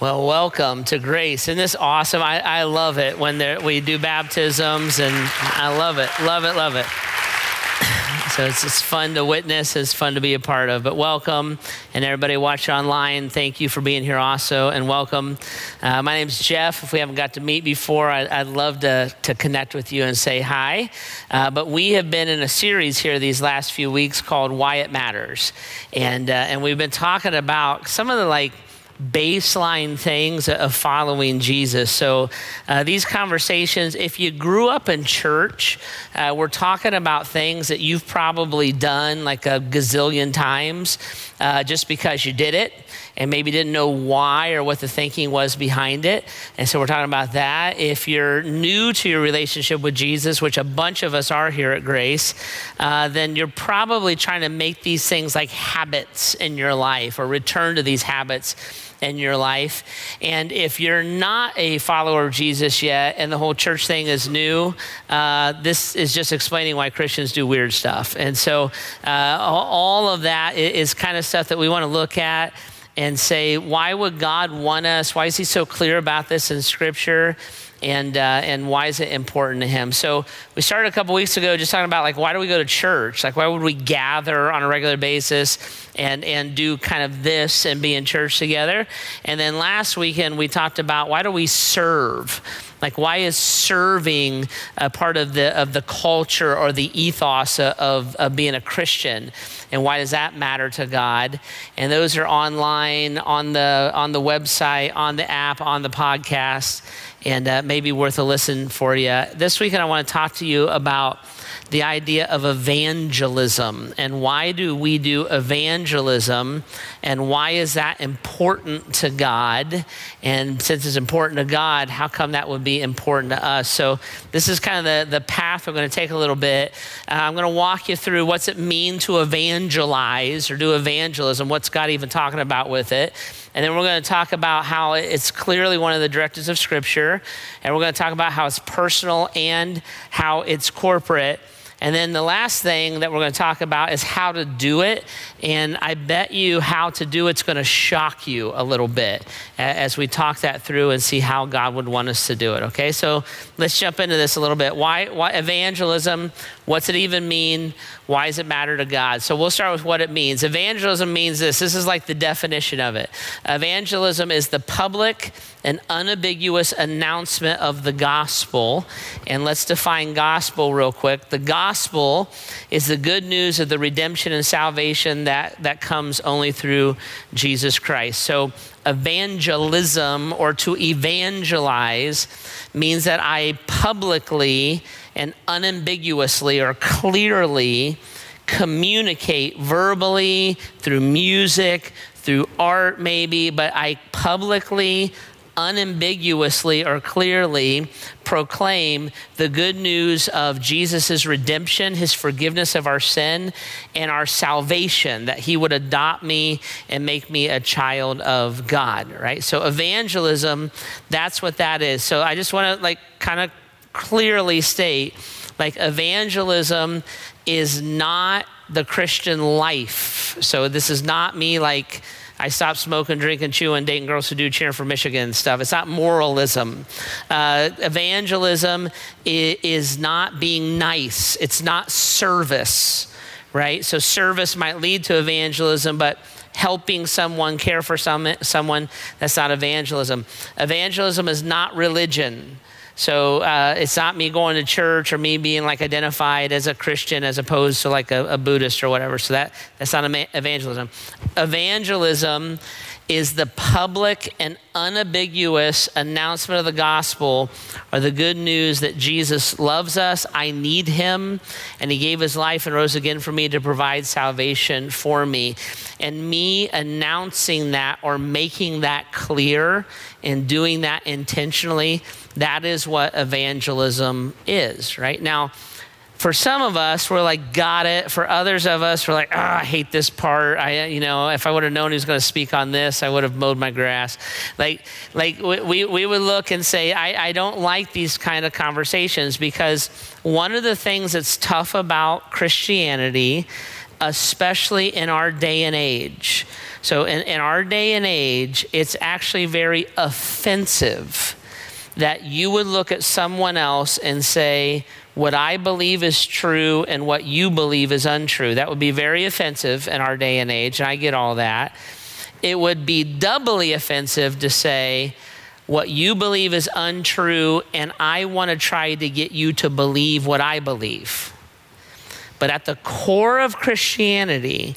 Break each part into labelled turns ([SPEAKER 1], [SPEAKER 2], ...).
[SPEAKER 1] Well, welcome to Grace. Isn't this awesome? I, I love it when there, we do baptisms, and I love it, love it, love it. So it's, it's fun to witness, it's fun to be a part of. But welcome, and everybody watch online, thank you for being here also, and welcome. Uh, my name's Jeff. If we haven't got to meet before, I, would love to, to connect with you and say hi. Uh, but we have been in a series here these last few weeks called Why It Matters. And, uh, and we've been talking about some of the like, baseline things of following Jesus. So, uh, these conversations, if you grew up in church, uh, we're talking about things that you've probably done like a gazillion times uh, just because you did it and maybe didn't know why or what the thinking was behind it. And so, we're talking about that. If you're new to your relationship with Jesus, which a bunch of us are here at Grace, uh, then you're probably trying to make these things like habits in your life or return to these habits in your life. And if you're not a follower of Jesus yet and the whole church thing is new, uh, this is just explaining why Christians do weird stuff. And so uh, all of that is kind of stuff that we want to look at and say, why would God want us? Why is He so clear about this in Scripture? And uh, and why is it important to him? So we started a couple weeks ago just talking about like why do we go to church? Like why would we gather on a regular basis and and do kind of this and be in church together? And then last weekend we talked about why do we serve? Like, why is serving a part of the, of the culture or the ethos of, of being a Christian? And why does that matter to God? And those are online, on the, on the website, on the app, on the podcast, and uh, maybe worth a listen for you. This weekend, I want to talk to you about the idea of evangelism and why do we do evangelism and why is that important to God? And since it's important to God, how come that would be important to us? So, this is kind of the, the path we're going to take a little bit. Uh, I'm going to walk you through what's it mean to evangelize or do evangelism, what's God even talking about with it. And then we're going to talk about how it's clearly one of the directives of Scripture. And we're going to talk about how it's personal and how it's corporate. And then the last thing that we're going to talk about is how to do it. And I bet you how to do it's going to shock you a little bit as we talk that through and see how God would want us to do it. Okay, so let's jump into this a little bit. Why, why evangelism? What's it even mean? Why does it matter to God? So we'll start with what it means. Evangelism means this. This is like the definition of it. Evangelism is the public and unambiguous announcement of the gospel. And let's define gospel real quick. The gospel is the good news of the redemption and salvation that, that comes only through Jesus Christ. So evangelism or to evangelize means that I publicly and unambiguously or clearly communicate verbally through music, through art, maybe, but I publicly, unambiguously, or clearly proclaim the good news of Jesus' redemption, his forgiveness of our sin, and our salvation, that he would adopt me and make me a child of God, right? So, evangelism, that's what that is. So, I just want to, like, kind of clearly state like evangelism is not the Christian life. So this is not me like I stopped smoking, drinking, chewing, dating girls who do cheer for Michigan stuff. It's not moralism. Uh, evangelism is not being nice. It's not service, right? So service might lead to evangelism, but helping someone care for some, someone that's not evangelism. Evangelism is not religion. So uh, it's not me going to church or me being like identified as a Christian as opposed to like a, a Buddhist or whatever. So that, that's not evangelism. Evangelism is the public and unambiguous announcement of the gospel or the good news that Jesus loves us, I need him, and he gave his life and rose again for me to provide salvation for me. And me announcing that or making that clear and doing that intentionally, that is what evangelism is, right? Now, for some of us, we're like, got it. For others of us, we're like, oh, I hate this part. I, you know, if I would have known he was going to speak on this, I would have mowed my grass. Like, like we, we would look and say, I, I don't like these kind of conversations because one of the things that's tough about Christianity especially in our day and age. So, in, in our day and age, it's actually very offensive that you would look at someone else and say, What I believe is true and what you believe is untrue. That would be very offensive in our day and age, and I get all that. It would be doubly offensive to say, what you believe is untrue, and I want to try to get you to believe what I believe. But at the core of Christianity,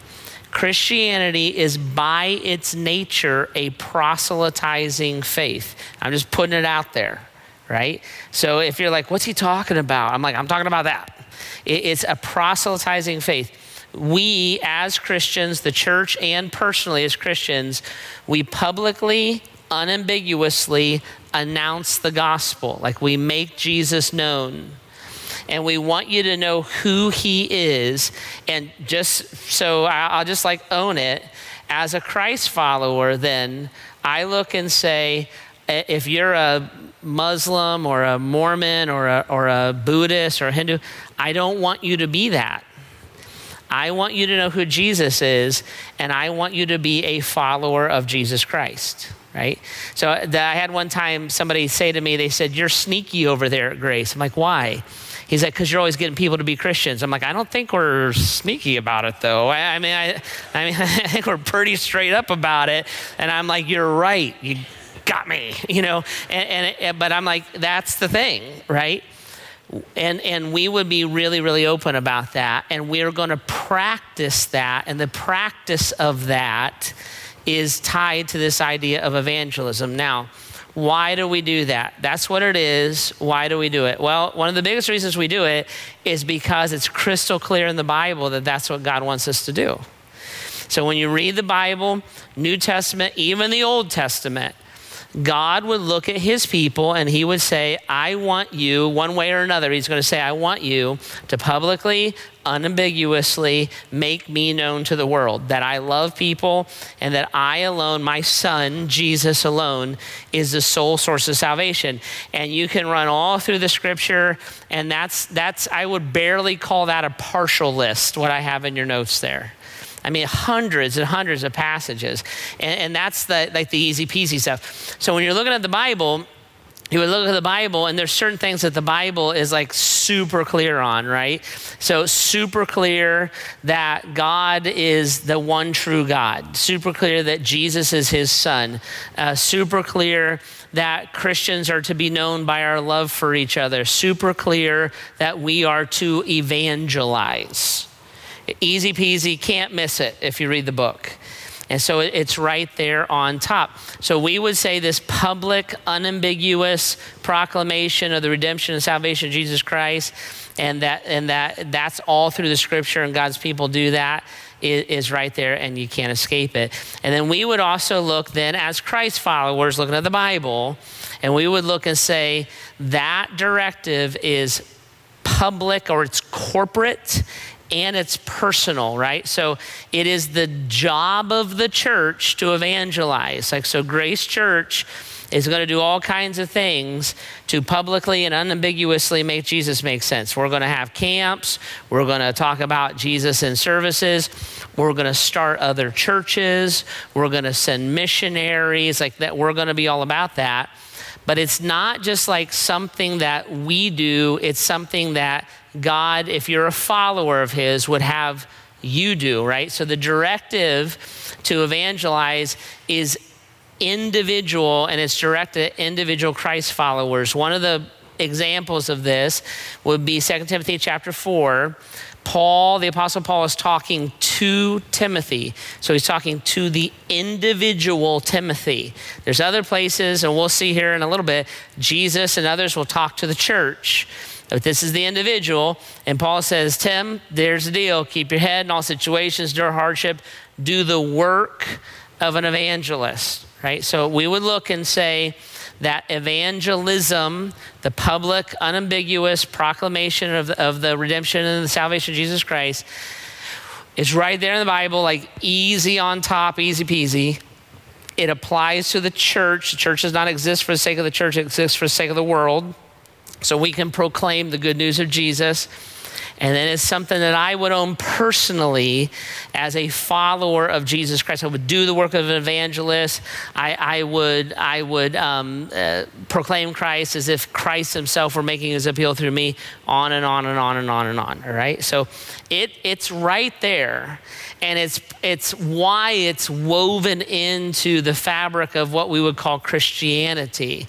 [SPEAKER 1] Christianity is by its nature a proselytizing faith. I'm just putting it out there, right? So if you're like, what's he talking about? I'm like, I'm talking about that. It's a proselytizing faith. We, as Christians, the church, and personally as Christians, we publicly, unambiguously announce the gospel. Like we make Jesus known and we want you to know who he is. And just so I'll just like own it. As a Christ follower, then I look and say, if you're a Muslim or a Mormon or a, or a Buddhist or a Hindu, I don't want you to be that. I want you to know who Jesus is, and I want you to be a follower of Jesus Christ right? So uh, I had one time somebody say to me, they said, You're sneaky over there at Grace. I'm like, Why? He's like, because you're always getting people to be Christians. I'm like, I don't think we're sneaky about it, though. I, I mean, I, I mean, I think we're pretty straight up about it. And I'm like, you're right. You got me, you know. And, and but I'm like, that's the thing, right? And, and we would be really, really open about that. And we're going to practice that. And the practice of that is tied to this idea of evangelism. Now, why do we do that? That's what it is. Why do we do it? Well, one of the biggest reasons we do it is because it's crystal clear in the Bible that that's what God wants us to do. So when you read the Bible, New Testament, even the Old Testament, God would look at his people and he would say, I want you, one way or another, he's going to say, I want you to publicly, unambiguously make me known to the world that I love people and that I alone, my son, Jesus alone, is the sole source of salvation. And you can run all through the scripture, and that's, that's I would barely call that a partial list, what I have in your notes there. I mean, hundreds and hundreds of passages. And, and that's the, like the easy peasy stuff. So when you're looking at the Bible, you would look at the Bible, and there's certain things that the Bible is like super clear on, right? So, super clear that God is the one true God, super clear that Jesus is his son, uh, super clear that Christians are to be known by our love for each other, super clear that we are to evangelize. Easy peasy, can't miss it if you read the book. And so it's right there on top. So we would say this public, unambiguous proclamation of the redemption and salvation of Jesus Christ, and that and that that's all through the scripture, and God's people do that is, right there and you can't escape it. And then we would also look then as Christ followers looking at the Bible, and we would look and say that directive is public or it's corporate and it's personal, right? So it is the job of the church to evangelize. Like, so Grace Church is going to do all kinds of things to publicly and unambiguously make Jesus make sense. We're going to have camps. We're going to talk about Jesus in services. We're going to start other churches. We're going to send missionaries like that. We're going to be all about that. But it's not just like something that we do, it's something that God, if you're a follower of His, would have you do, right? So the directive to evangelize is individual and it's directed at individual Christ followers. One of the examples of this would be 2 Timothy chapter 4. Paul, the Apostle Paul, is talking to Timothy. So he's talking to the individual Timothy. There's other places, and we'll see here in a little bit, Jesus and others will talk to the church. But this is the individual. And Paul says, Tim, there's the deal. Keep your head in all situations, endure hardship, do the work of an evangelist, right? So we would look and say that evangelism, the public, unambiguous proclamation of the, of the redemption and the salvation of Jesus Christ, is right there in the Bible, like easy on top, easy peasy. It applies to the church. The church does not exist for the sake of the church, it exists for the sake of the world so we can proclaim the good news of Jesus. And then it's something that I would own personally as a follower of Jesus Christ. I would do the work of an evangelist. I, I would, I would um, uh, proclaim Christ as if Christ himself were making his appeal through me, on and on and on and on and on. All right? So it, it's right there. And it's, it's why it's woven into the fabric of what we would call Christianity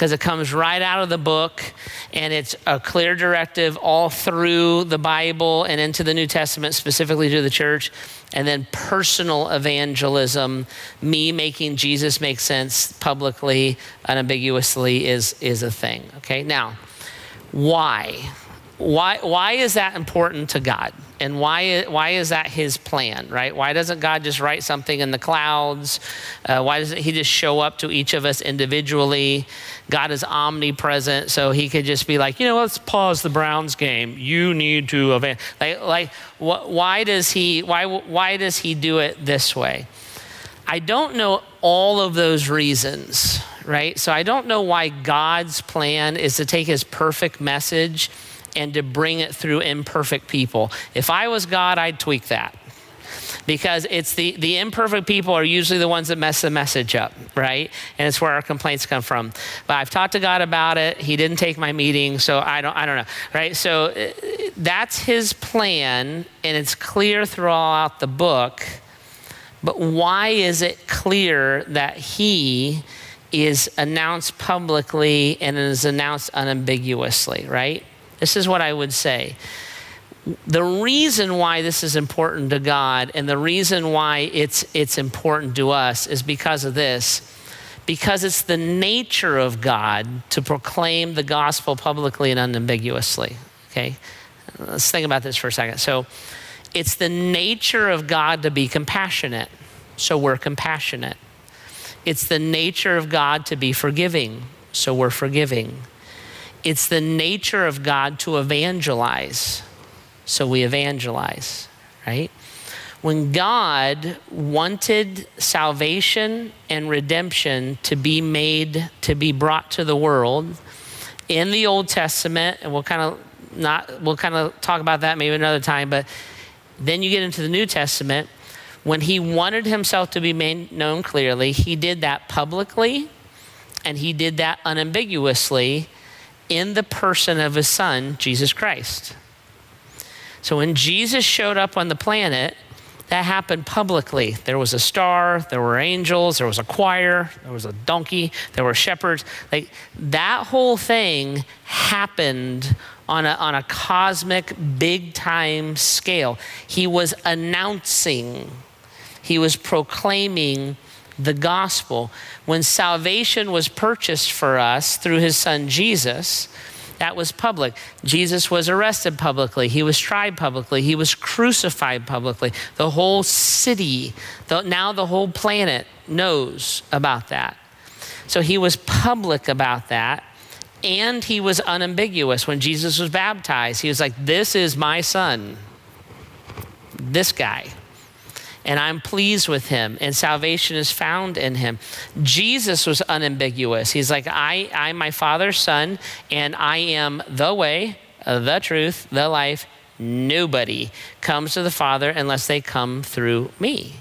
[SPEAKER 1] because it comes right out of the book and it's a clear directive all through the Bible and into the New Testament, specifically to the church. And then personal evangelism, me making Jesus make sense publicly, unambiguously, is, is a thing. Okay, now, why? Why, why is that important to God? And why, why is that his plan, right? Why doesn't God just write something in the clouds? Uh, why doesn't he just show up to each of us individually? God is omnipresent, so he could just be like, you know, let's pause the Browns game. You need to event. Like, like wh- why does he, why, why does he do it this way? I don't know all of those reasons, right? So I don't know why God's plan is to take his perfect message and to bring it through imperfect people. If I was God, I'd tweak that. Because it's the, the imperfect people are usually the ones that mess the message up, right? And it's where our complaints come from. But I've talked to God about it. He didn't take my meeting, so I don't, I don't know, right? So uh, that's his plan, and it's clear throughout the book. But why is it clear that he is announced publicly and is announced unambiguously, right? This is what I would say. The reason why this is important to God and the reason why it's, it's important to us is because of this. Because it's the nature of God to proclaim the gospel publicly and unambiguously. Okay? Let's think about this for a second. So, it's the nature of God to be compassionate. So, we're compassionate. It's the nature of God to be forgiving. So, we're forgiving. It's the nature of God to evangelize. So we evangelize, right? When God wanted salvation and redemption to be made, to be brought to the world in the Old Testament, and we'll kind of not, we'll kind of talk about that maybe another time, but then you get into the New Testament. When he wanted himself to be made known clearly, he did that publicly and he did that unambiguously in the person of his son, Jesus Christ. So when Jesus showed up on the planet, that happened publicly. There was a star, there were angels, there was a choir, there was a donkey, there were shepherds. Like that whole thing happened on a, on a cosmic, big time scale. He was announcing, he was proclaiming the gospel. When salvation was purchased for us through his son Jesus, that was public. Jesus was arrested publicly. He was tried publicly. He was crucified publicly. The whole city, the, now the whole planet knows about that. So he was public about that. And he was unambiguous. When Jesus was baptized, he was like, This is my son. This guy and I'm pleased with him, and salvation is found in him. Jesus was unambiguous. He's like, I, I'm my Father's Son, and I am the way, uh, the truth, the life. Nobody comes to the Father unless they come through me.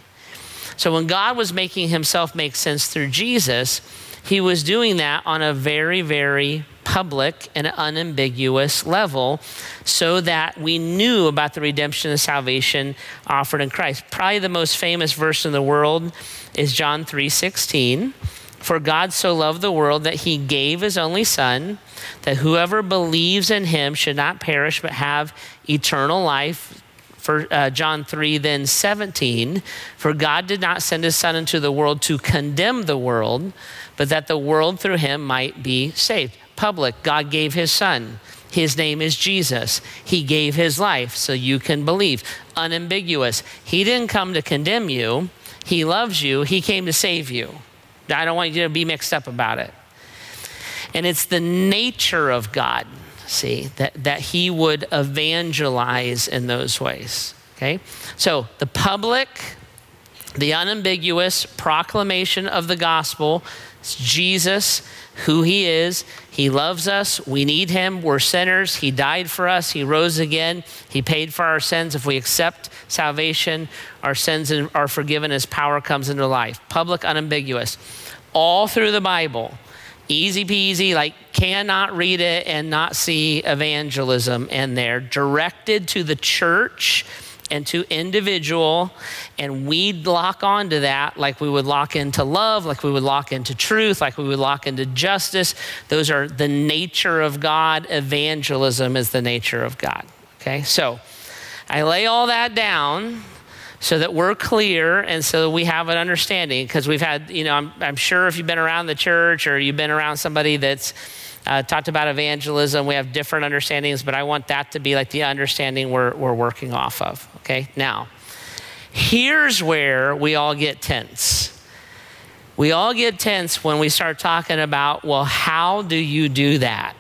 [SPEAKER 1] So when God was making himself make sense through Jesus, he was doing that on a very, very public and unambiguous level so that we knew about the redemption and salvation offered in Christ. Probably the most famous verse in the world is John 3:16. For God so loved the world that he gave his only son that whoever believes in him should not perish but have eternal life for uh, John 3, then 17, for God did not send his Son into the world to condemn the world, but that the world through him might be saved public, God gave his son. His name is Jesus. He gave his life so you can believe. Unambiguous. He didn't come to condemn you, he loves you, he came to save you. I don't want you to be mixed up about it. And it's the nature of God, see, that, that he would evangelize in those ways. Okay? So the public, the unambiguous proclamation of the gospel It's Jesus, who he is. He loves us. We need him. We're sinners. He died for us. He rose again. He paid for our sins. If we accept salvation, our sins are forgiven as power comes into life. Public, unambiguous. All through the Bible, easy peasy, like cannot read it and not see evangelism in there, directed to the church and to individual and we'd lock onto that like we would lock into love like we would lock into truth like we would lock into justice those are the nature of god evangelism is the nature of god okay so i lay all that down so that we're clear and so we have an understanding because we've had you know I'm, I'm sure if you've been around the church or you've been around somebody that's uh, talked about evangelism. We have different understandings, but I want that to be like the understanding we're, we're working off of. Okay, now, here's where we all get tense. We all get tense when we start talking about, well, how do you do that?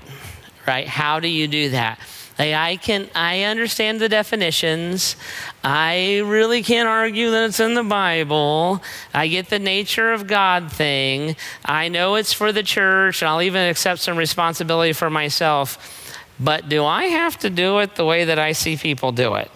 [SPEAKER 1] Right? How do you do that? Like I can, I understand the definitions. I really can't argue that it's in the Bible. I get the nature of God thing. I know it's for the church, and I'll even accept some responsibility for myself. But do I have to do it the way that I see people do it?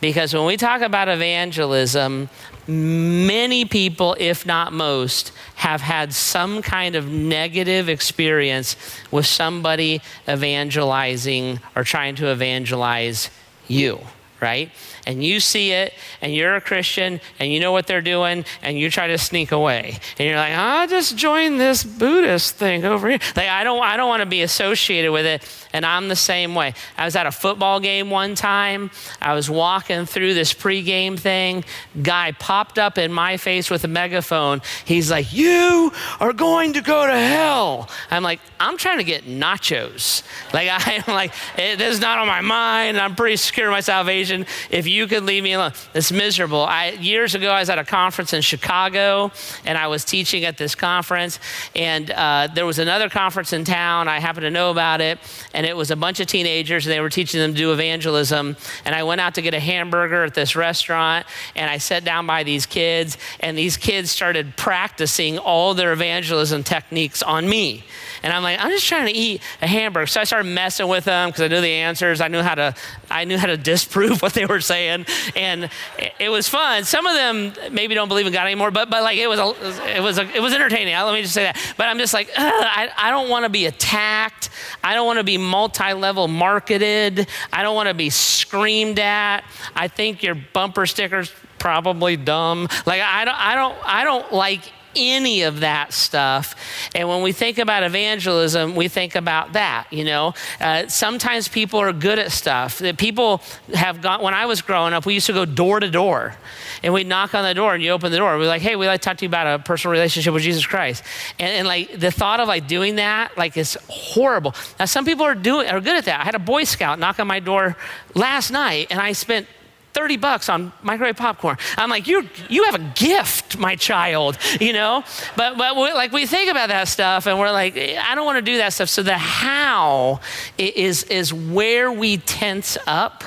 [SPEAKER 1] Because when we talk about evangelism, many people, if not most, have had some kind of negative experience with somebody evangelizing or trying to evangelize you, right? And you see it and you're a Christian and you know what they're doing and you try to sneak away. And you're like, I'll just join this Buddhist thing over here. Like, I don't, I don't want to be associated with it. And I'm the same way. I was at a football game one time. I was walking through this pregame thing. Guy popped up in my face with a megaphone. He's like, You are going to go to hell. I'm like, I'm trying to get nachos. Like, I'm like, this is not on my mind. I'm pretty secure of my salvation. If you could leave me alone. It's miserable. I, years ago, I was at a conference in Chicago, and I was teaching at this conference, and uh, there was another conference in town. I happened to know about it, and it was a bunch of teenagers, and they were teaching them to do evangelism. And I went out to get a hamburger at this restaurant, and I sat down by these kids, and these kids started practicing all their evangelism techniques on me. And I'm like, I'm just trying to eat a hamburger. So I started messing with them because I knew the answers. I knew how to, I knew how to disprove what they were saying, and it was fun. Some of them maybe don't believe in God anymore, but but like it was a, it was a, it was entertaining. Let me just say that. But I'm just like, I, I don't want to be attacked. I don't want to be multi-level marketed. I don't want to be screamed at. I think your bumper stickers probably dumb. Like I don't I don't I don't like any of that stuff. And when we think about evangelism, we think about that, you know. Uh, sometimes people are good at stuff. That people have gone, when I was growing up, we used to go door to door and we'd knock on the door and you open the door. We're like, hey, we'd like to talk to you about a personal relationship with Jesus Christ. And, and like the thought of like doing that, like is horrible. Now, some people are doing, are good at that. I had a Boy Scout knock on my door last night and I spent 30 bucks on microwave popcorn. I'm like, you you have a gift, my child, you know? But, but like we think about that stuff and we're like, I don't want to do that stuff. So the how is, is where we tense up.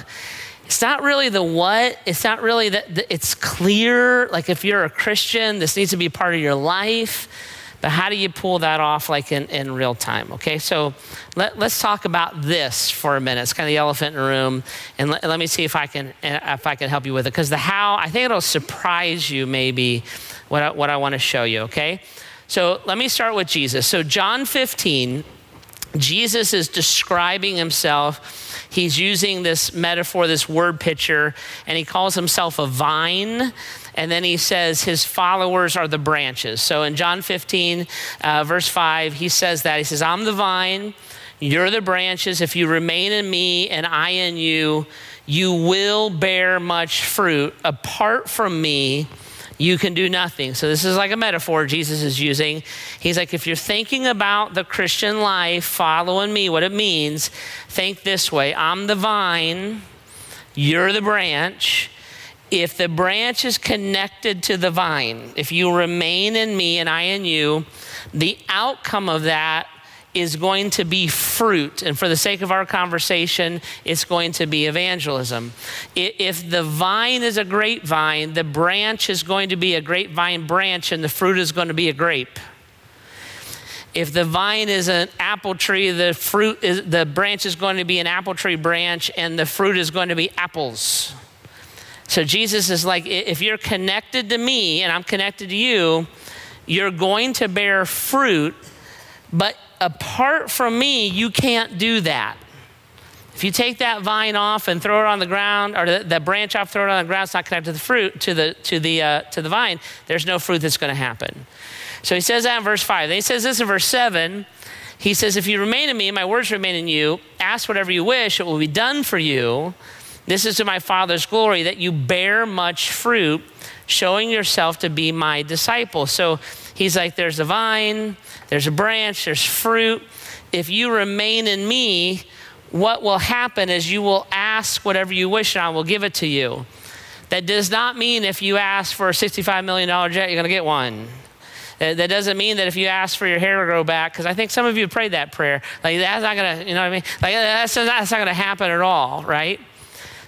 [SPEAKER 1] It's not really the what. It's not really that it's clear. Like if you're a Christian, this needs to be part of your life. But how do you pull that off like in, in real time? Okay, so let, us talk about this for a minute. It's kind of the elephant in the room. And let, let me see if I can uh, if I can help you with it. Because the how, I think it'll surprise you maybe what I, what I want to show you, okay? So let me start with Jesus. So John 15, Jesus is describing himself. He's using this metaphor, this word picture, and he calls himself a vine and then he says his followers are the branches. So in John 15, uh, verse 5, he says that. He says, I'm the vine, you're the branches. If you remain in me and I in you, you will bear much fruit. Apart from me, you can do nothing. So, this is like a metaphor Jesus is using. He's like, if you're thinking about the Christian life, following me, what it means, think this way I'm the vine, you're the branch if the branch is connected to the vine, if you remain in me and I in you, the outcome of that is going to be fruit. And for the sake of our conversation, it's going to be evangelism. If the vine is a grapevine, the branch is going to be a grapevine branch and the fruit is going to be a grape. If the vine is an apple tree, the fruit is the branch is going to be an apple tree branch and the fruit is going to be apples. So Jesus is like if you're connected to me and I'm connected to you, you're going to bear fruit, but apart from me, you can't do that. If you take that vine off and throw it on the ground, or the, the branch off, throw it on the ground, it's not connected to the fruit, to the, to the, uh, to the vine, there's no fruit that's going to happen. So he says that in verse 5. Then he says this in verse 7. He says, If you remain in me, my words remain in you, ask whatever you wish, it will be done for you. This is to my Father's glory, that you bear much fruit, showing yourself to be my disciple. So he's like, There's a vine, there's a branch, there's fruit. If you remain in me, what will happen is you will ask whatever you wish and I will give it to you. That does not mean if you ask for a $65 million jet, you're going to get one. Uh, that doesn't mean that if you ask for your hair to grow back, because I think some of you prayed that prayer, like that's not gonna, you know what I mean? Like that's not, that's not gonna happen at all, right?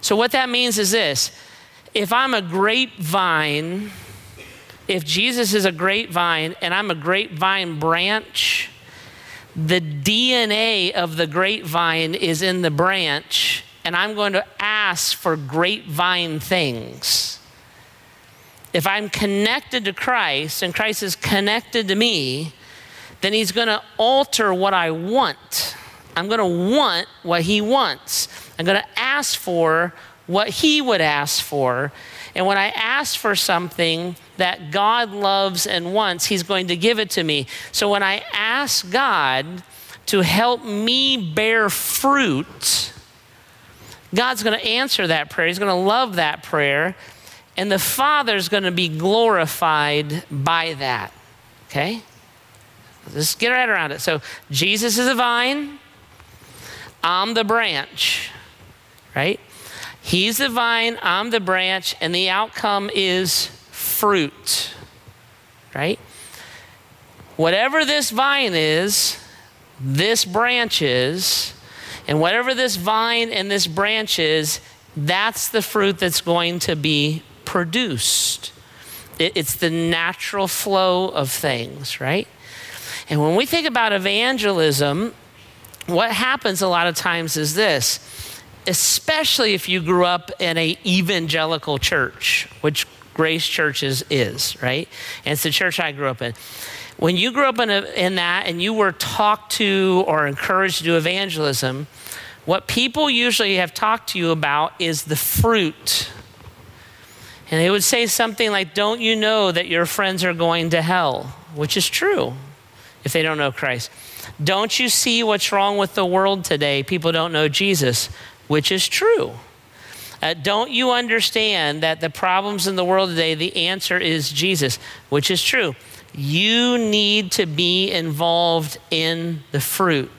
[SPEAKER 1] So what that means is this: if I'm a grapevine, if Jesus is a grapevine and I'm a grapevine branch, the DNA of the grapevine is in the branch, and I'm going to ask for grapevine things. If I'm connected to Christ and Christ is connected to me, then He's going to alter what I want. I'm going to want what He wants. I'm going to ask for what He would ask for. And when I ask for something that God loves and wants, He's going to give it to me. So when I ask God to help me bear fruit, God's going to answer that prayer. He's going to love that prayer. And the Father's going to be glorified by that. Okay? Let's get right around it. So Jesus is a vine, I'm the branch, right? He's the vine, I'm the branch, and the outcome is fruit, right? Whatever this vine is, this branch is, and whatever this vine and this branch is, that's the fruit that's going to be produced. it's the natural flow of things, right? And when we think about evangelism, what happens a lot of times is this especially if you grew up in a evangelical church, which Grace Churches is, right? And it's the church I grew up in. When you grew up in, a, in that and you were talked to or encouraged to do evangelism, what people usually have talked to you about is the fruit. And they would say something like, Don't you know that your friends are going to hell? Which is true if they don't know Christ. Don't you see what's wrong with the world today? People don't know Jesus which is true. Uh, don't you understand that the problems in the world today, the answer is Jesus, which is true. You need to be involved in the fruit.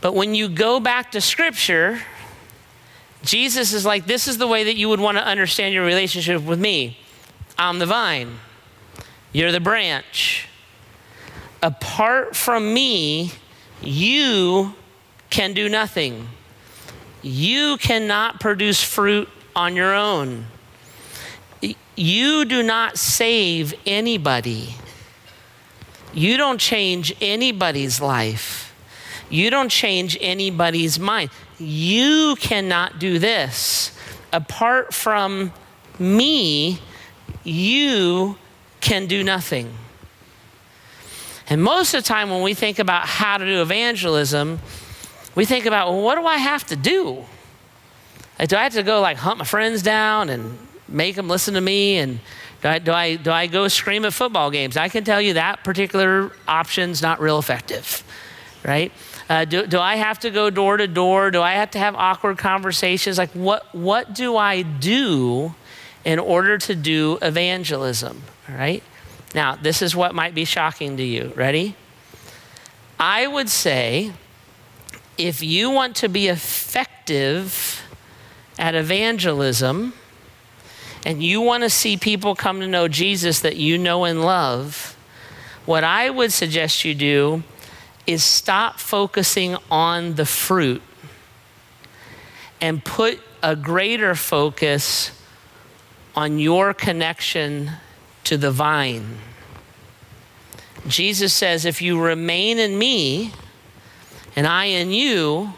[SPEAKER 1] But when you go back to Scripture, Jesus is like, this is the way that you would want to understand your relationship with me. I'm the vine, you're the branch. Apart from me, you can do nothing. You cannot produce fruit on your own. You do not save anybody. You don't change anybody's life. You don't change anybody's mind. You cannot do this. Apart from me, you can do nothing. And most of the time, when we think about how to do evangelism, we think about, well, what do I have to do? Like, do I have to go like hunt my friends down and make them listen to me? And do I, do I, do I go scream at football games? I can tell you that particular option's not real effective, right? Uh, do, do I have to go door to door? Do I have to have awkward conversations? Like, what, what do I do in order to do evangelism, right? Now, this is what might be shocking to you. Ready? I would say if you want to be effective at evangelism and you want to see people come to know Jesus that you know and love, what I would suggest you do is stop focusing on the fruit and put a greater focus on your connection to the vine. Jesus says, If you remain in me and I in you,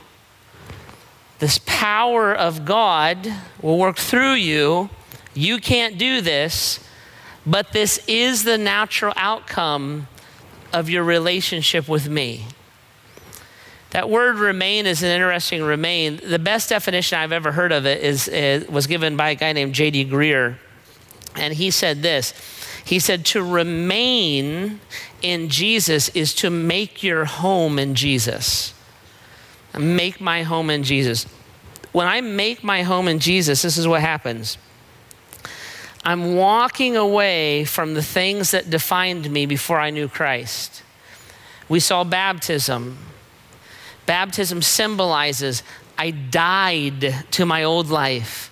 [SPEAKER 1] this power of God will work through you. You can't do this, but this is the natural outcome of your relationship with me. That word remain is an interesting remain. The best definition I've ever heard of it is, is was given by a guy named J.D. Greear. And he said this He said, To remain in Jesus is to make your home in Jesus. Make my home in Jesus. When I make my home in Jesus, this is what happens. I'm walking away from the things that defined me before I knew Christ. We saw baptism Baptism symbolizes I died to my old life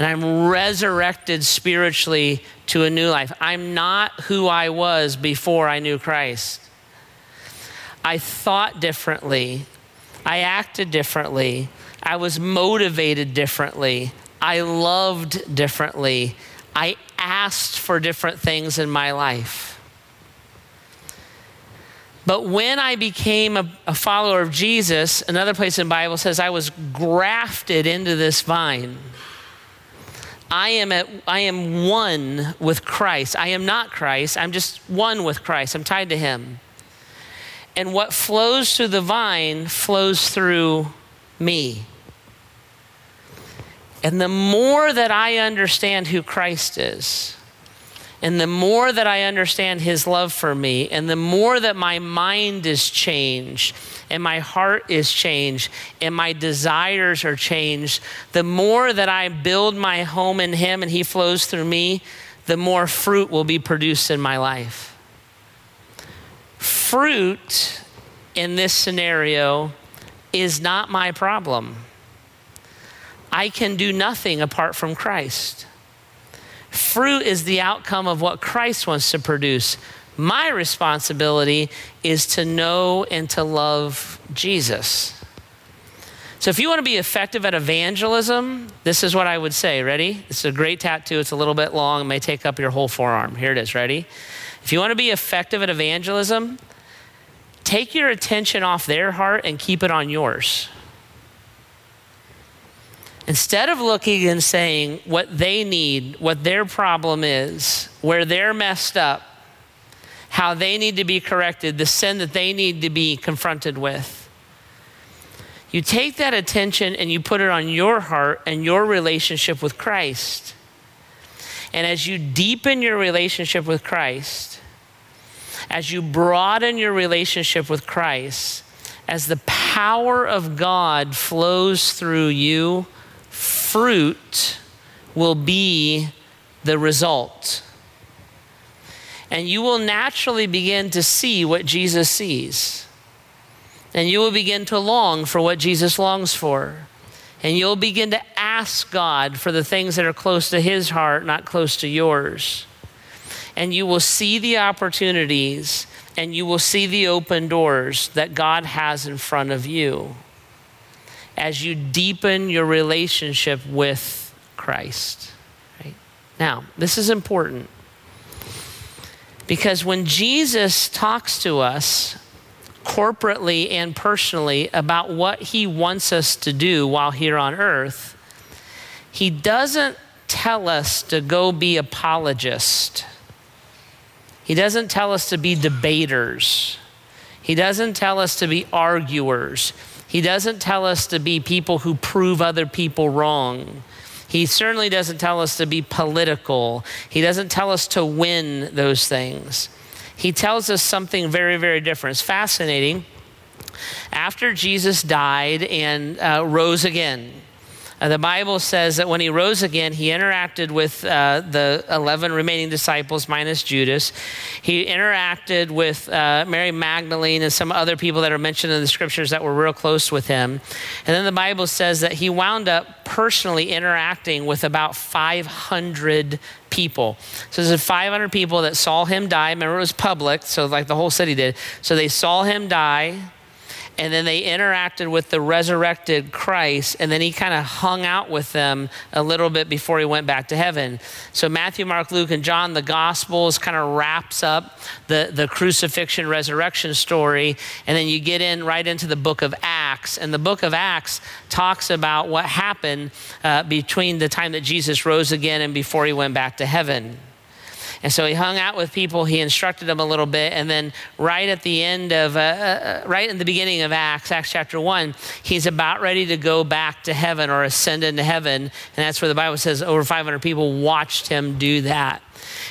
[SPEAKER 1] and I'm resurrected spiritually to a new life. I'm not who I was before I knew Christ. I thought differently, I acted differently, I was motivated differently, I loved differently, I asked for different things in my life. But when I became a, a, follower of Jesus, another place in the Bible says I was grafted into this vine. I am, at, I am one with Christ. I am not Christ. I'm just one with Christ. I'm tied to Him. And what flows through the vine flows through me. And the more that I understand who Christ is, and the more that I understand his love for me, and the more that my mind is changed, and my heart is changed, and my desires are changed, the more that I build my home in him and he flows through me, the more fruit will be produced in my life. Fruit in this scenario is not my problem. I can do nothing apart from Christ. Fruit is the outcome of what Christ wants to produce. My responsibility is to know and to love Jesus. So, if you want to be effective at evangelism, this is what I would say. Ready? It's a great tattoo. It's a little bit long. It may take up your whole forearm. Here it is. Ready? If you want to be effective at evangelism, take your attention off their heart and keep it on yours. Instead of looking and saying what they need, what their problem is, where they're messed up, how they need to be corrected, the sin that they need to be confronted with, you take that attention and you put it on your heart and your relationship with Christ. And as you deepen your relationship with Christ, as you broaden your relationship with Christ, as the power of God flows through you, fruit will be the result. And you will naturally begin to see what Jesus sees. And you will begin to long for what Jesus longs for. And you'll begin to ask God for the things that are close to His heart, not close to yours. And you will see the opportunities and you will see the open doors that God has in front of you as you deepen your relationship with Christ. Right? Now, this is important because when Jesus talks to us corporately and personally about what he wants us to do while here on earth, he doesn't tell us to go be apologists. He doesn't tell us to be debaters. He doesn't tell us to be arguers. He doesn't tell us to be people who prove other people wrong. He certainly doesn't tell us to be political. He doesn't tell us to win those things. He tells us something very, very different. It's fascinating. After Jesus died and uh, rose again, uh, the Bible says that when he rose again, he interacted with uh, the 11 remaining disciples, minus Judas. He interacted with uh, Mary Magdalene and some other people that are mentioned in the scriptures that were real close with him. And then the Bible says that he wound up personally interacting with about 500 people. So there's 500 people that saw him die. Remember, it was public, so like the whole city did. So they saw him die and then they interacted with the resurrected Christ, and then he kind of hung out with them a little bit before he went back to heaven. So Matthew, Mark, Luke, and John, the Gospels kind of wraps up the, the crucifixion resurrection story, and then you get in right into the book of Acts. And the book of Acts talks about what happened uh, between the time that Jesus rose again and before he went back to heaven. And so he hung out with people, he instructed them a little bit, and then right at the end of, uh, uh, right in the beginning of Acts, Acts chapter 1, he's about ready to go back to heaven or ascend into heaven. And that's where the Bible says over 500 people watched him do that.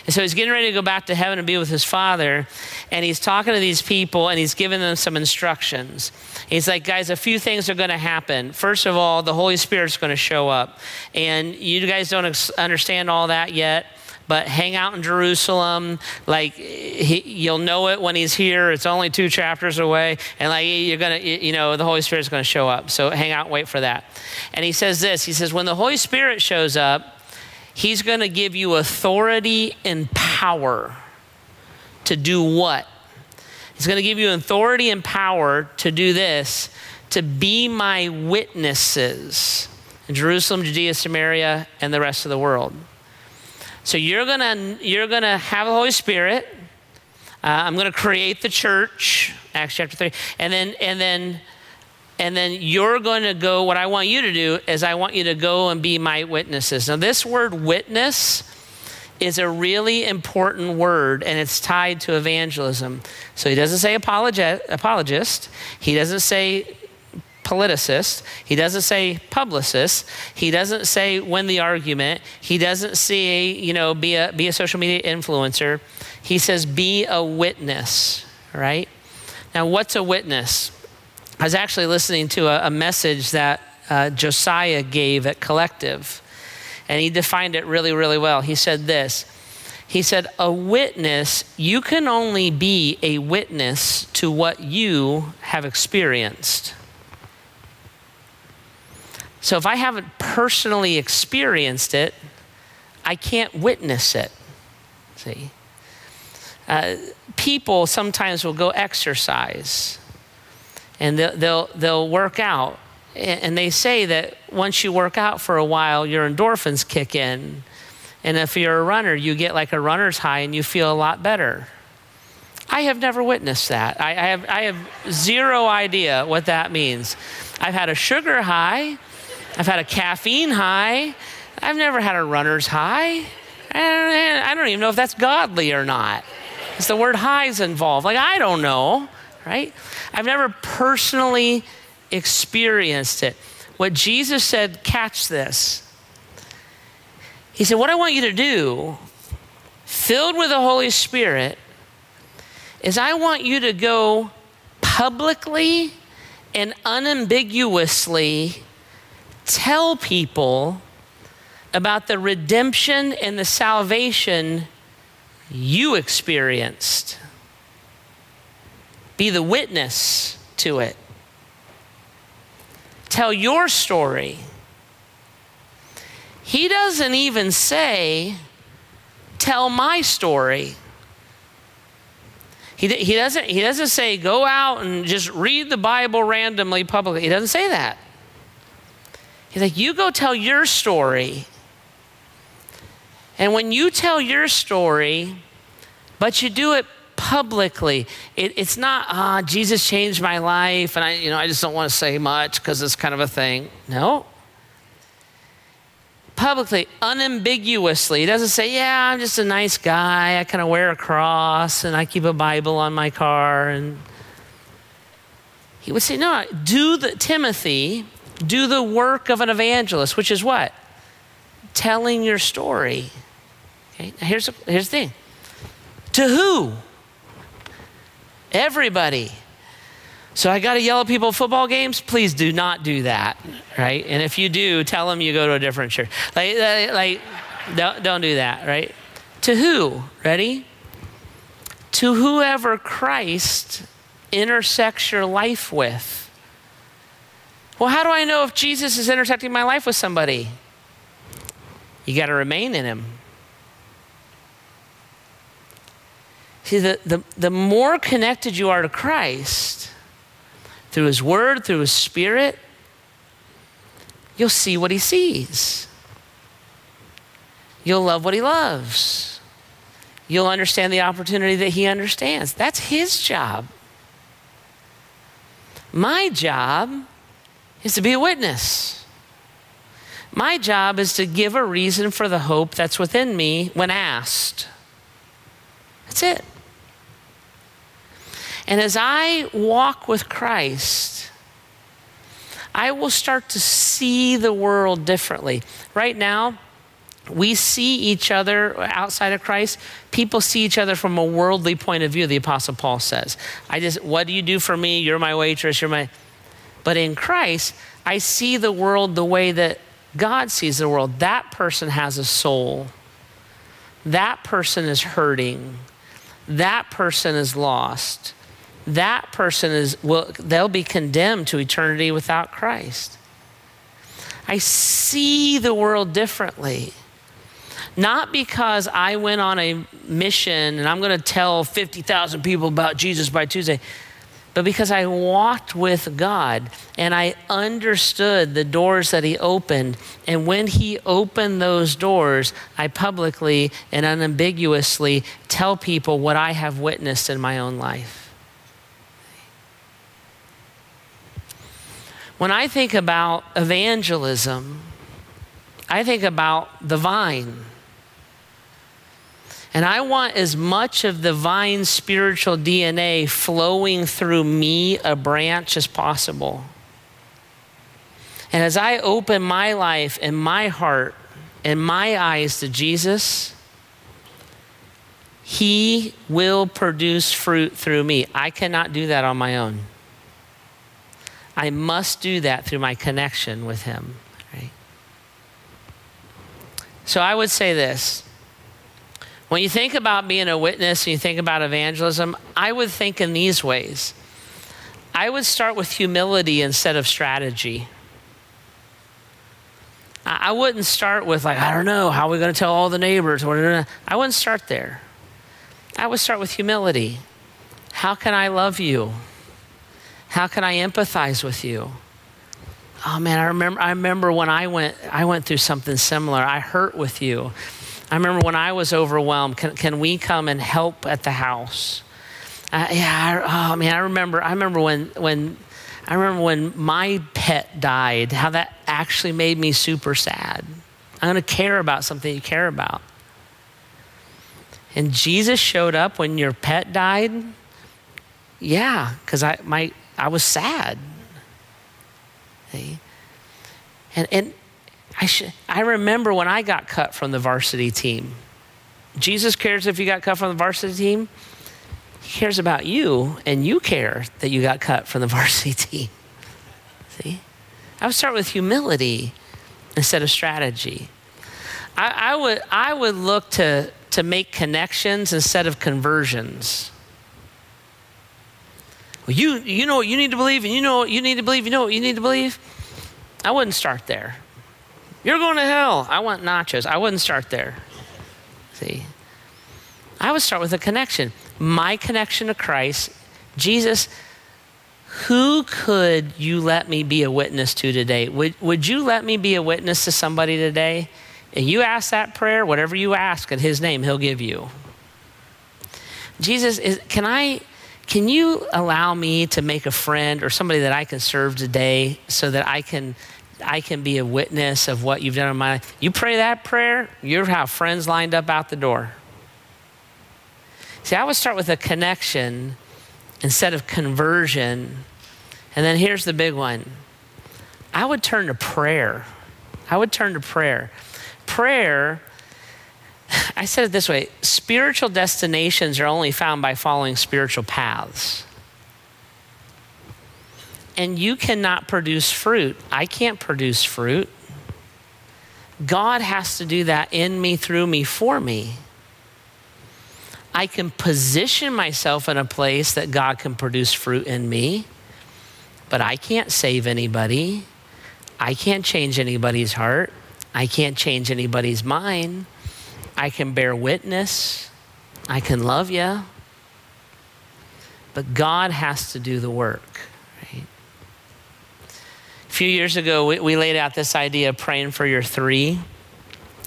[SPEAKER 1] And so he's getting ready to go back to heaven and be with his father. And he's talking to these people and he's giving them some instructions. He's like, guys, a few things are going to happen. First of all, the Holy Spirit's going to show up. And you guys don't understand all that yet but hang out in Jerusalem. Like, he, you'll know it when he's here. It's only two chapters away. And, like, you're to, you know, the Holy Spirit's to show up. So hang out, wait for that. And he says this He says, when the Holy Spirit shows up, he's to give you authority and power to do what? He's to give you authority and power to do this, to be my witnesses in Jerusalem, Judea, Samaria, and the rest of the world. So you're gonna you're gonna have the Holy Spirit. Uh, I'm gonna create the church, Acts chapter three, and then and then and then you're going to go. What I want you to do is I want you to go and be my witnesses. Now this word witness is a really important word and it's tied to evangelism. So he doesn't say apologist. He doesn't say politicist. He doesn't say publicist. He doesn't say win the argument. He doesn't say, you know, be a, be a social media influencer. He says be a witness, right? Now, what's a witness? I was actually listening to a, a message that uh, Josiah gave at Collective, and he defined it really, really well. He said this. He said, A witness, you can only be a witness to what you have experienced. So if I haven't personally experienced it, I can't witness it. See? Uh, people sometimes will go exercise and they'll, they'll, they'll work out. And they say that once you work out for a while, your endorphins kick in. And if you're a runner, you get like a runner's high and you feel a lot better. I have never witnessed that. I, I, have, I have zero idea what that means. I've had a sugar high, I've had a caffeine high. I've never had a runner's high. I don't even know if that's godly or not. It's the word highs involved. Like, I don't know, right? I've never personally experienced it. What Jesus said, catch this. He said, What I want you to do, filled with the Holy Spirit, is I want you to go publicly and unambiguously tell people about the redemption and the salvation you experienced. Be the witness to it. Tell your story. He doesn't even say, Tell my story. He, he, doesn't, he doesn't say, Go out and just read the Bible randomly publicly. He doesn't say that. He's like, you go tell your story. And when you tell your story, but you do it publicly, it, it's not, ah, Jesus changed my life, and I, you know, I just don't want to say much because it's kind of a thing. No. Publicly, unambiguously. He doesn't say, yeah, I'm just a nice guy. I kind of wear a cross and I keep a Bible on my car. And he would say, no, do the, Timothy, do the work of an evangelist, which is what? Telling your story. Okay, here's, here's the thing to who? Everybody. So I got to yell at people football games? Please do not do that, right? And if you do, tell them you go to a different church. Like, uh, like don't, don't do that, right? To who? Ready? To whoever Christ intersects your life with. Well, how do I know if Jesus is intersecting my life with somebody? You got to remain in him. See, the, the, the more connected you are to Christ, through His Word, through His Spirit, you'll see what He sees. You'll love what He loves. You'll understand the opportunity that He understands. That's His job. My job is to be a witness. My job is to give a reason for the hope that's within me when asked. That's it. And as I walk with Christ, I will start to see the world differently. Right now, we see each other outside of Christ. People see each other from a worldly point of view, the Apostle Paul says. I just, what do you do for me? You're my waitress, you're my. But in Christ, I see the world the way that God sees the world. That person has a soul. That person is hurting. That person is lost. That person is will they'll be condemned to eternity without Christ. I see the world differently. Not because I went on a mission and I'm going to tell 50,000 people about Jesus by Tuesday but because I walked with God and I understood the doors that He opened. And when He opened those doors, I publicly and unambiguously tell people what I have witnessed in my own life. When I think about evangelism, I think about the vine. And I want as much of the vine spiritual DNA flowing through me, a branch, as possible. And as I open my life and my heart and my eyes to Jesus, He will produce fruit through me. I cannot do that on my own. I must do that through my connection with Him. Right? So I would say this when you think about being a witness and you think about evangelism, I would think in these ways. I would start with humility instead of strategy. I wouldn't start with, like, I don't know, how are we going to tell all the neighbors? I wouldn't start there. I would start with humility. How can I love you? How can I empathize with you? Oh man, I remember I remember when I went I went through something similar. I hurt with you. I remember when I was overwhelmed, can, can we come and help at the house? Uh, yeah, I, oh man, I remember. I remember when when I remember when my pet died. How that actually made me super sad. I'm to care about something you care about. And Jesus showed up when your pet died. Yeah, because I my I was sad. See? And and I, sh- I remember when I got cut from the varsity team. Jesus cares if you got cut from the varsity team. He cares about you, and you care that you got cut from the varsity team. See? I would start with humility instead of strategy. I, I, would, I would look to, to make connections instead of conversions. Well, you, you know what you need to believe, and you know what you need to believe, you know what you need to believe. I wouldn't start there. You're going to hell. I want nachos. I wouldn't start there. See? I would start with a connection. My connection to Christ. Jesus, who could you let me be a witness to today? Would, would you let me be a witness to somebody today? And you ask that prayer, whatever you ask in his name, he'll give you. Jesus, is, can I can you allow me to make a friend or somebody that I can serve today so that I can I can be a witness of what you've done in my life. You pray that prayer, you have friends lined up out the door. See, I would start with a connection instead of conversion. And then here's the big one I would turn to prayer. I would turn to prayer. Prayer, I said it this way spiritual destinations are only found by following spiritual paths and you cannot produce fruit. I can't produce fruit. God has to do that in me, through me, for me. I can position myself in a place that God can produce fruit in me, but I can't save anybody. I can't change anybody's heart. I can't change anybody's mind. I can bear witness. I can love you. But God has to do the work. Few years ago, we, we laid out this idea of praying for your three.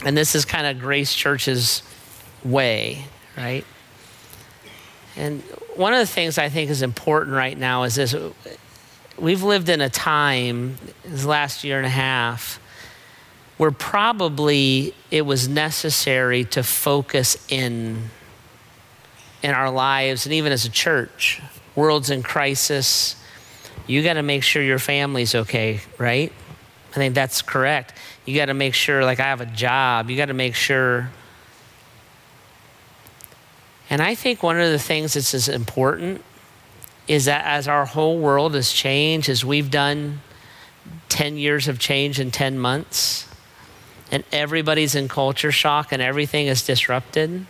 [SPEAKER 1] And this is kind of Grace Church's way, right? And one of the things I think is important right now is this we've lived in a time, this last year and a half, where probably it was necessary to focus in in our lives and even as a church. World's in crisis. You got to make sure your family's okay, right? I think that's correct. You got to make sure, like, I have a job. You got to make sure. And I think one of the things that's as important is that as our whole world has changed, as we've done 10 years of change in 10 months, and everybody's in culture shock and everything is disrupted,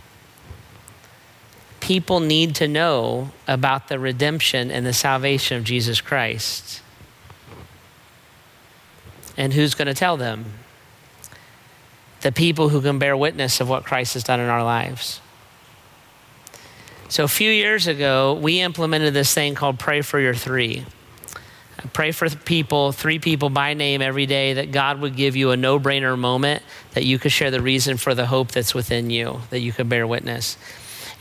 [SPEAKER 1] people need to know about the redemption and the salvation of Jesus Christ. And who's going to tell them? The people who can bear witness of what Christ has done in our lives. So, a few years ago, we implemented this thing called Pray for Your Three. Pray for people, three people by name every day, that God would give you a no brainer moment that you could share the reason for the hope that's within you, that you could bear witness.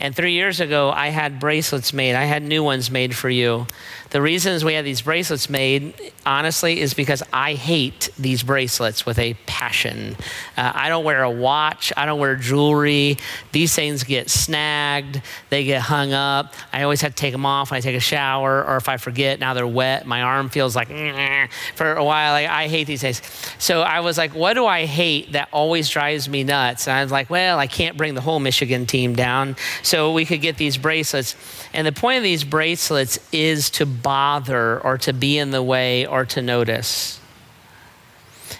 [SPEAKER 1] And three years ago, I had bracelets made. I had new ones made for you. The reasons we had these bracelets made, honestly, is because I hate these bracelets with a passion. Uh, I don't wear a watch, I don't wear jewelry. These things get snagged, they get hung up. I always have to take them off when I take a shower, or if I forget, now they're wet. My arm feels like for a while. Like, I hate these things. So I was like, what do I hate that always drives me nuts? And I was like, well, I can't bring the whole Michigan team down. So we could get these bracelets. And the point of these bracelets is to bother or to be in the way or to notice.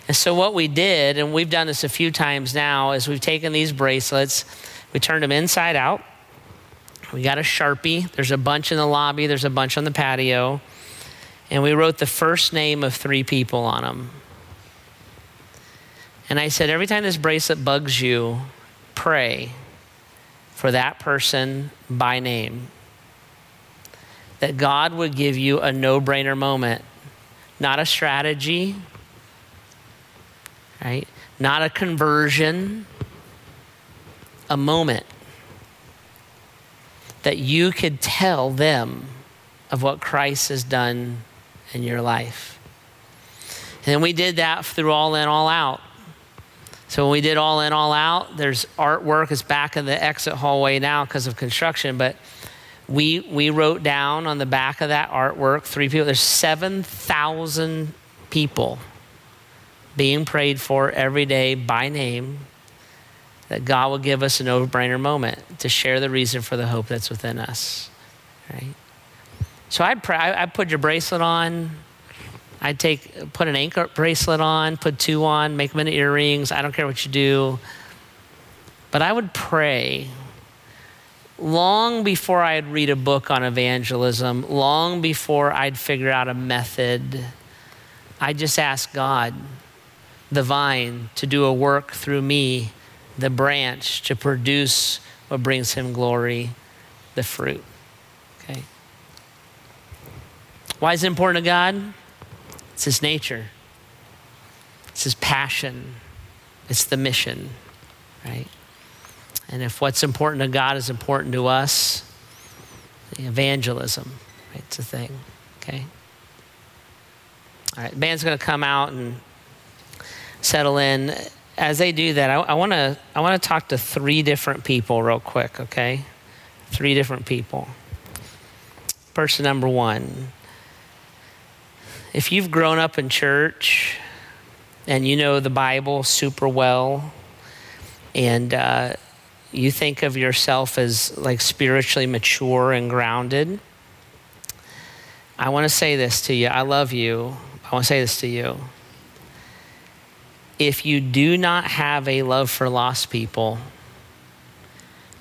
[SPEAKER 1] And so, what we did, and we've done this a few times now, is we've taken these bracelets, we turned them inside out. We got a Sharpie. There's a bunch in the lobby, there's a bunch on the patio. And we wrote the first name of three people on them. And I said, every time this bracelet bugs you, pray for that person by name that God would give you a no brainer moment, not a strategy, right? Not a conversion, a moment that you could tell them of what Christ has done in your life. And we did that through All In, All Out. So when we did All In, All Out, there's artwork. It's back in the exit hallway now because of construction, but we, we wrote down on the back of that artwork three people. There's 7,000 people being prayed for every day by name that God will give us a no brainer moment to share the reason for the hope that's within us. Right? So I'd, pray, I'd put your bracelet on. I'd take, put an anchor bracelet on, put two on, make them into earrings. I don't care what you do. But I would pray long before I'd read a book on evangelism, long before I'd figure out a method, I just asked God, the vine, to do a work through me, the branch, to produce what brings him glory, the fruit. Okay? Why is it important to God? It's his nature, it's his passion, it's the mission, right? And if what's important to God is important to us, evangelism, right, it's a thing, okay? All right, band's going to come out and settle in. As they do that, I want to I want to talk to three different people real quick, okay? Three different people. Person number one. If you've grown up in church and you know the Bible super well, and uh, you think of yourself as like spiritually mature and grounded, I want to say this to you. I love you. I want to say this to you. If you do not have a love for lost people,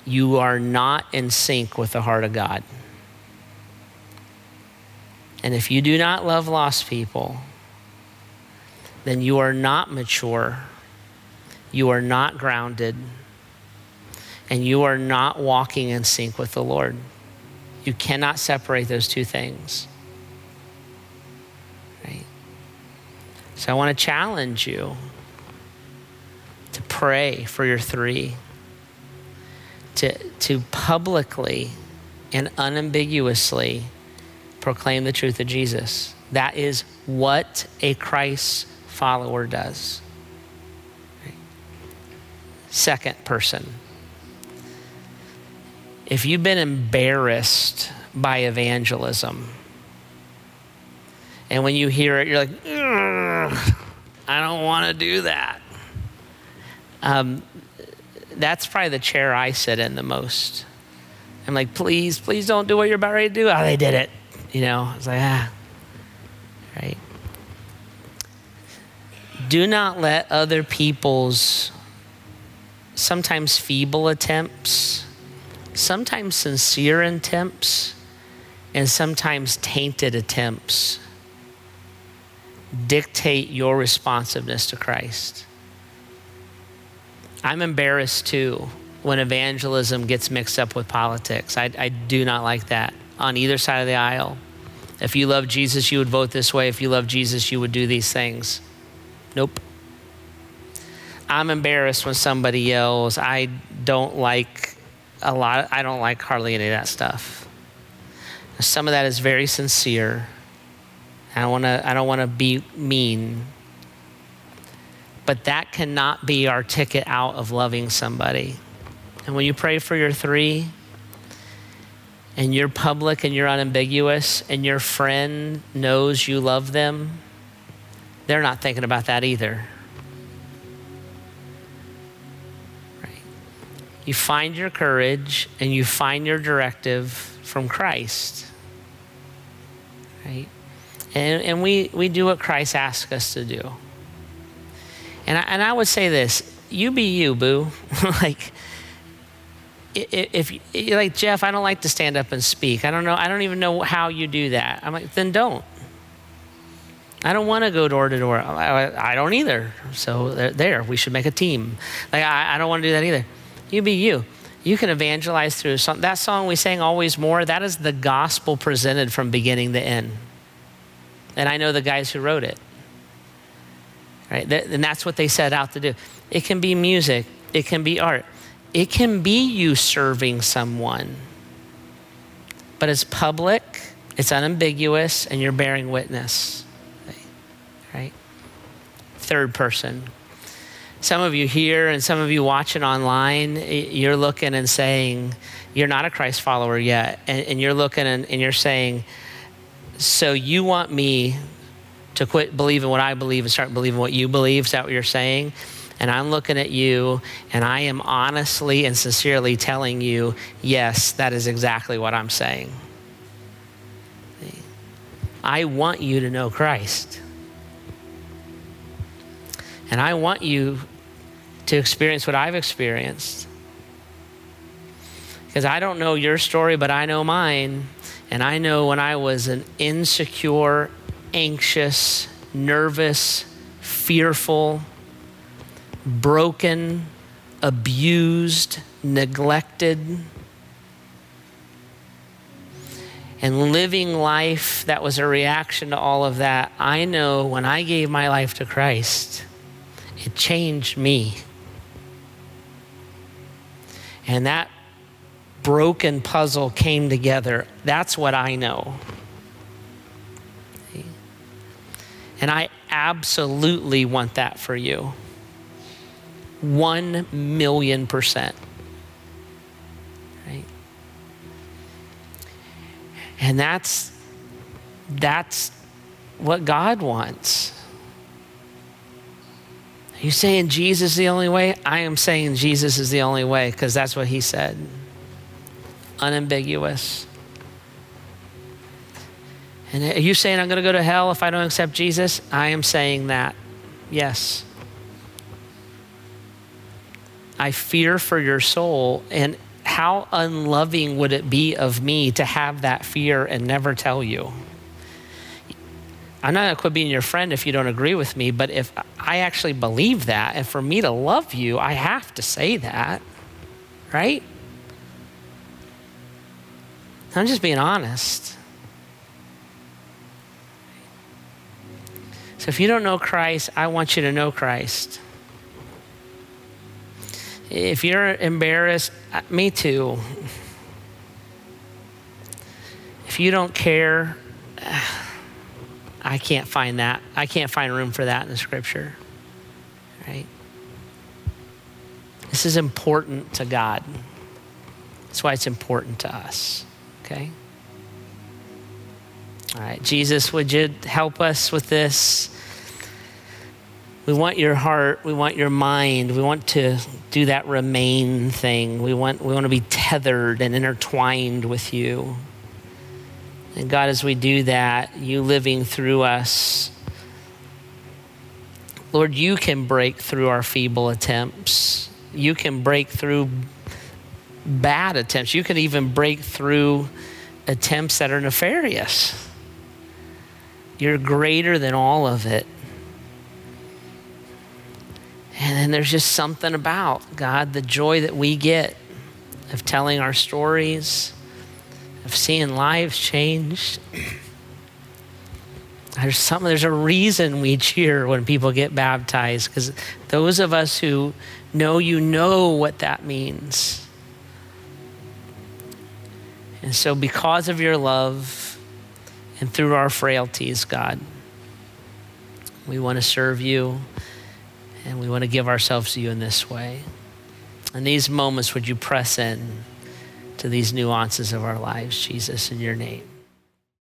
[SPEAKER 1] you are not in sync with the heart of God. And if you do not love lost people, then you are not mature. You are not grounded and you are not walking in sync with the Lord. You cannot separate those two things. Right? So I want to challenge you to pray for your three, to, to publicly and unambiguously proclaim the truth of Jesus. That is what a Christ follower does. Second person. If you've been embarrassed by evangelism, and when you hear it, you're like, I don't want to do that. Um, that's probably the chair I sit in the most. I'm like, please, please don't do what you're about ready to do. Oh, they did it. You know, it's like, ah, right? Do not let other people's sometimes feeble attempts, sometimes sincere attempts, and sometimes tainted attempts dictate your responsiveness to Christ. I'm embarrassed too when evangelism gets mixed up with politics. I, I, do not like that on either side of the aisle. If you love Jesus, you would vote this way. If you love Jesus, you would do these things. Nope. I'm embarrassed when somebody yells. I don't like a lot, I don't like hardly any of that stuff. Some of that is very sincere. I don't want to I don't want to be mean. But that cannot be our ticket out of loving somebody. And when you pray for your 3 and you're public and you're unambiguous and your friend knows you love them, they're not thinking about that either. You find your courage and you find your directive from Christ. Right? And, and we, we do what Christ asks us to do. And I, and I would say this you be you, boo. like, if you like Jeff, I don't like to stand up and speak. I don't know. I don't even know how you do that. I'm like, then don't. I don't want to go door to door. I, I don't either. So there, there, we should make a team. Like I, I don't want to do that either. You be you. You can evangelize through. That song we sang, "Always More." That is the gospel presented from beginning to end. And I know the guys who wrote it. Right? And that's what they set out to do. It can be music, it can be art, it can be you serving someone. But it's public, it's unambiguous, and you're bearing witness. Right? Third person. Some of you here and some of you watching online, you're looking and saying, you're not a Christ follower yet. And, you're looking and, and you're saying, so you want me to quit believing what I believe and start believing what you believe? Is that what you're saying? And I'm looking at you and I am honestly and sincerely telling you, yes, that is exactly what I'm saying. I want you to know Christ. And I want you to experience what I've experienced. Because I don't know your story, but I know mine. And I know when I was an insecure, anxious, nervous, fearful, broken, abused, neglected, and living life that was a reaction to all of that, I know when I gave my life to Christ, it changed me. And that broken puzzle came together. That's what I know. And I absolutely want that for you. One million percent. Right? And that's that's what God wants. You saying Jesus is the only way? I am saying Jesus is the only way because that's what he said unambiguous. And are you saying I'm going to go to hell if I don't accept Jesus? I am saying that. Yes. I fear for your soul. And how unloving would it be of me to have that fear and never tell you? I'm not going to quit being your friend if you don't agree with me, but if I actually believe that, and for me to love you, I have to say that, right? I'm just being honest. So if you don't know Christ, I want you to know Christ. If you're embarrassed, uh, me too. If you don't care, I can't find that. I can't find room for that in the scripture. Right? This is important to God. That's why it's important to us. Okay? All right, Jesus, would you help us with this? We want your heart, we want your mind, we want to do that remain thing. We want, we want to be tethered and intertwined with you. And God, as we do that, you living through us, Lord, you can break through our feeble attempts. You can break through bad attempts. You can even break through attempts that are nefarious. You're greater than all of it. And then there's just something about God, the joy that we get of telling our stories, of seeing lives change. There's something, there's a reason we cheer when people get baptized, because those of us who know you know what that means. And so, because of your love and through our frailties, God, we want to serve you and we want to give ourselves to you in this way. In these moments, would you press in to these nuances of our lives, Jesus, in your name?